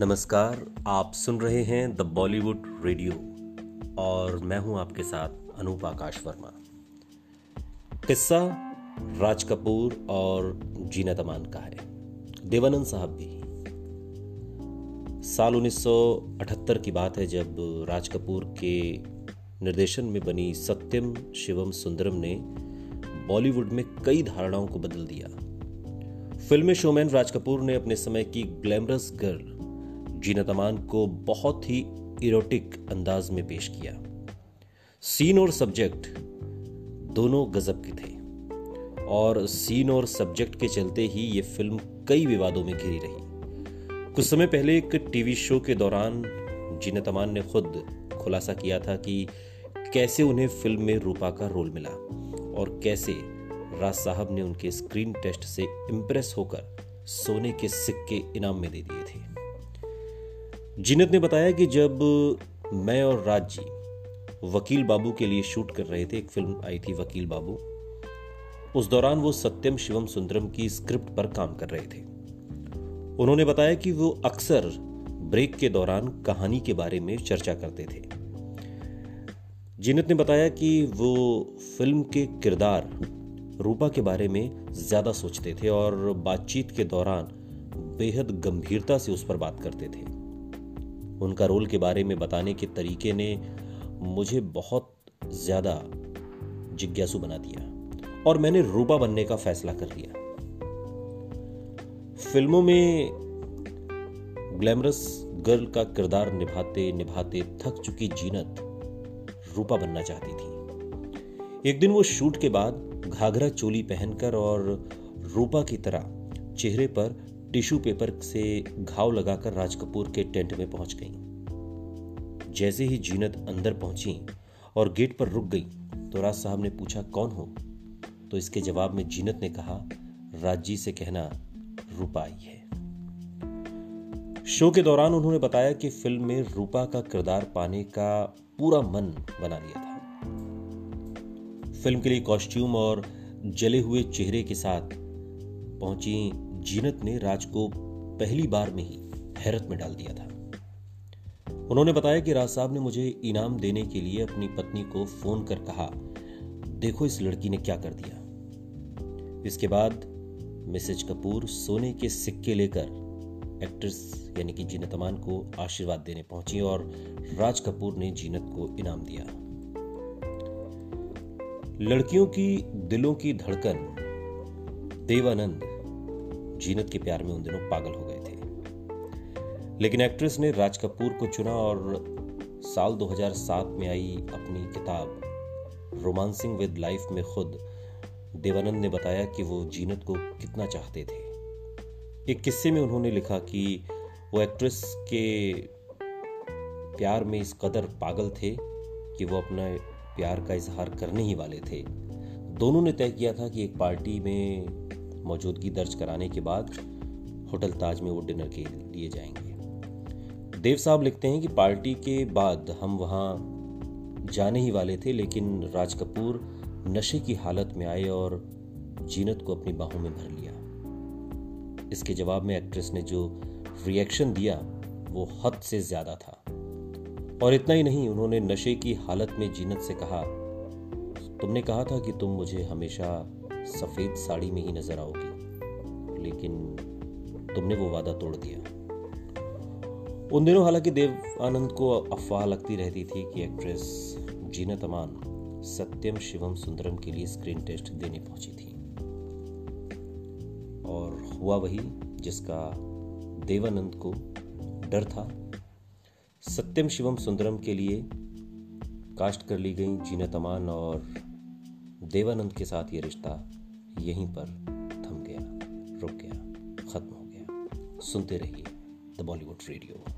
नमस्कार, आप सुन रहे हैं द बॉलीवुड रेडियो और मैं हूँ आपके साथ अनूप आकाश वर्मा। किस्सा, राज कपूर और जीना तमान का है। देवानंद साहब भी। साल 1978 की बात है जब राज कपूर के निर्देशन में बनी सत्यम शिवम सुंदरम ने बॉलीवुड में कई धारणाओं को बदल दिया। फ़िल्म शोमैन राज कपूर ने अपने समय की ग्लैमरस गर्ल जीना तमान को बहुत ही इरोटिक अंदाज में पेश किया। सीन और सब्जेक्ट दोनों गजब के थे। और सीन और सब्जेक्ट के चलते ही ये फ़िल्म कई विवादों में घिरी रही। कुछ समय पहले एक टीवी शो के दौरान जीना तमान ने खुद खुलासा किया था कि कैसे उन्हें फ़िल्म में रूपा का रोल मिला और कैसे राज साहब ने उनके स्क्रीन टेस्ट से इम्प्रेस होकर सोने के सिक्के इनाम में दे दिए थे। जीनत ने बताया कि जब मैं और राज जी वकील बाबू के लिए शूट कर रहे थे, एक फ़िल्म आई थी वकील बाबू, उस दौरान वो सत्यम शिवम सुंदरम की स्क्रिप्ट पर काम कर रहे थे। उन्होंने बताया कि वो अक्सर ब्रेक के दौरान कहानी के बारे में चर्चा करते थे। जीनत ने बताया कि वो फ़िल्म के किरदार रूपा के बारे में ज़्यादा सोचते थे और बातचीत के दौरान बेहद गंभीरता से उस पर बात करते थे। उनका रोल के बारे में बताने के तरीके ने मुझे बहुत ज़्यादा जिज्ञासु बना दिया और मैंने रूपा बनने का फैसला कर लिया। फ़िल्मों में ग्लैमरस गर्ल का किरदार निभाते निभाते थक चुकी जीनत रूपा बनना चाहती थी। एक दिन वो शूट के बाद घाघरा चोली पहनकर और रूपा की तरह चेहरे पर टिश्यू पेपर से घाव लगाकर राज कपूर के टेंट में पहुँच गई। जैसे ही जीनत अंदर पहुँची और गेट पर रुक गई तो राज साहब ने पूछा, कौन हो? तो इसके जवाब में जीनत ने कहा, राज़ी से कहना रूपा आई है. शो के दौरान उन्होंने बताया कि फ़िल्म में रूपा का किरदार पाने का पूरा मन बना लिया था। फ़िल्म के लिए कॉस्ट्यूम और जले हुए चेहरे के साथ पहुँची जीनत ने राज को पहली बार में ही हैरत में डाल दिया था। उन्होंने बताया कि राज साहब ने मुझे इनाम देने के लिए अपनी पत्नी को फ़ोन कर कहा, देखो इस लड़की ने क्या कर दिया। इसके बाद मिसेज कपूर सोने के सिक्के लेकर एक्ट्रेस यानी कि जीनत अमान को आशीर्वाद देने पहुँची और राज कपूर ने जीनत को इनाम दिया। लड़कियों की दिलों की धड़कन, देवानंद जीनत के प्यार में उन दिनों पागल हो गए थे। लेकिन एक्ट्रेस ने राज कपूर को चुना और साल 2007 में आई अपनी किताब रोमांसिंग विद लाइफ में खुद। देवानंद ने बताया कि वो जीनत को कितना चाहते थे। एक किस्से में उन्होंने लिखा कि वो एक्ट्रेस के प्यार में इस कदर पागल थे कि वो अपना प्यार का इजहार करने ही वाले थे। दोनों ने तय किया था कि एक पार्टी में मौजूदगी दर्ज कराने के बाद होटल ताज में वो डिनर के लिए जाएँगे। देव साहब लिखते हैं कि पार्टी के बाद हम वहाँ जाने ही वाले थे, लेकिन राज कपूर नशे की हालत में आए और जीनत को अपनी बाहों में भर लिया। इसके जवाब में एक्ट्रेस ने जो रिएक्शन दिया, वो हद से ज़्यादा था। और इतना ही नहीं, उन्होंने नशे की हालत में जीनत से कहा, तुमने कहा था कि तुम मुझे हमेशा सफ़ेद साड़ी में ही नज़र आओगी। लेकिन तुमने वो वादा तोड़ दिया। उन दिनों हालाँकि देव आनंद को अफवाह लगती रहती थी कि एक्ट्रेस जीना तमान सत्यम शिवम सुंदरम के लिए स्क्रीन टेस्ट देने पहुँची थी। और हुआ वही जिसका देवानंद को डर था। सत्यम शिवम सुंदरम के लिए कास्ट कर ली गई जीना तमान और देवानंद के साथ ये रिश्ता यहीं पर थम गया रुक गया खत्म हो गया। सुनते रहिए द बॉलीवुड रेडियो।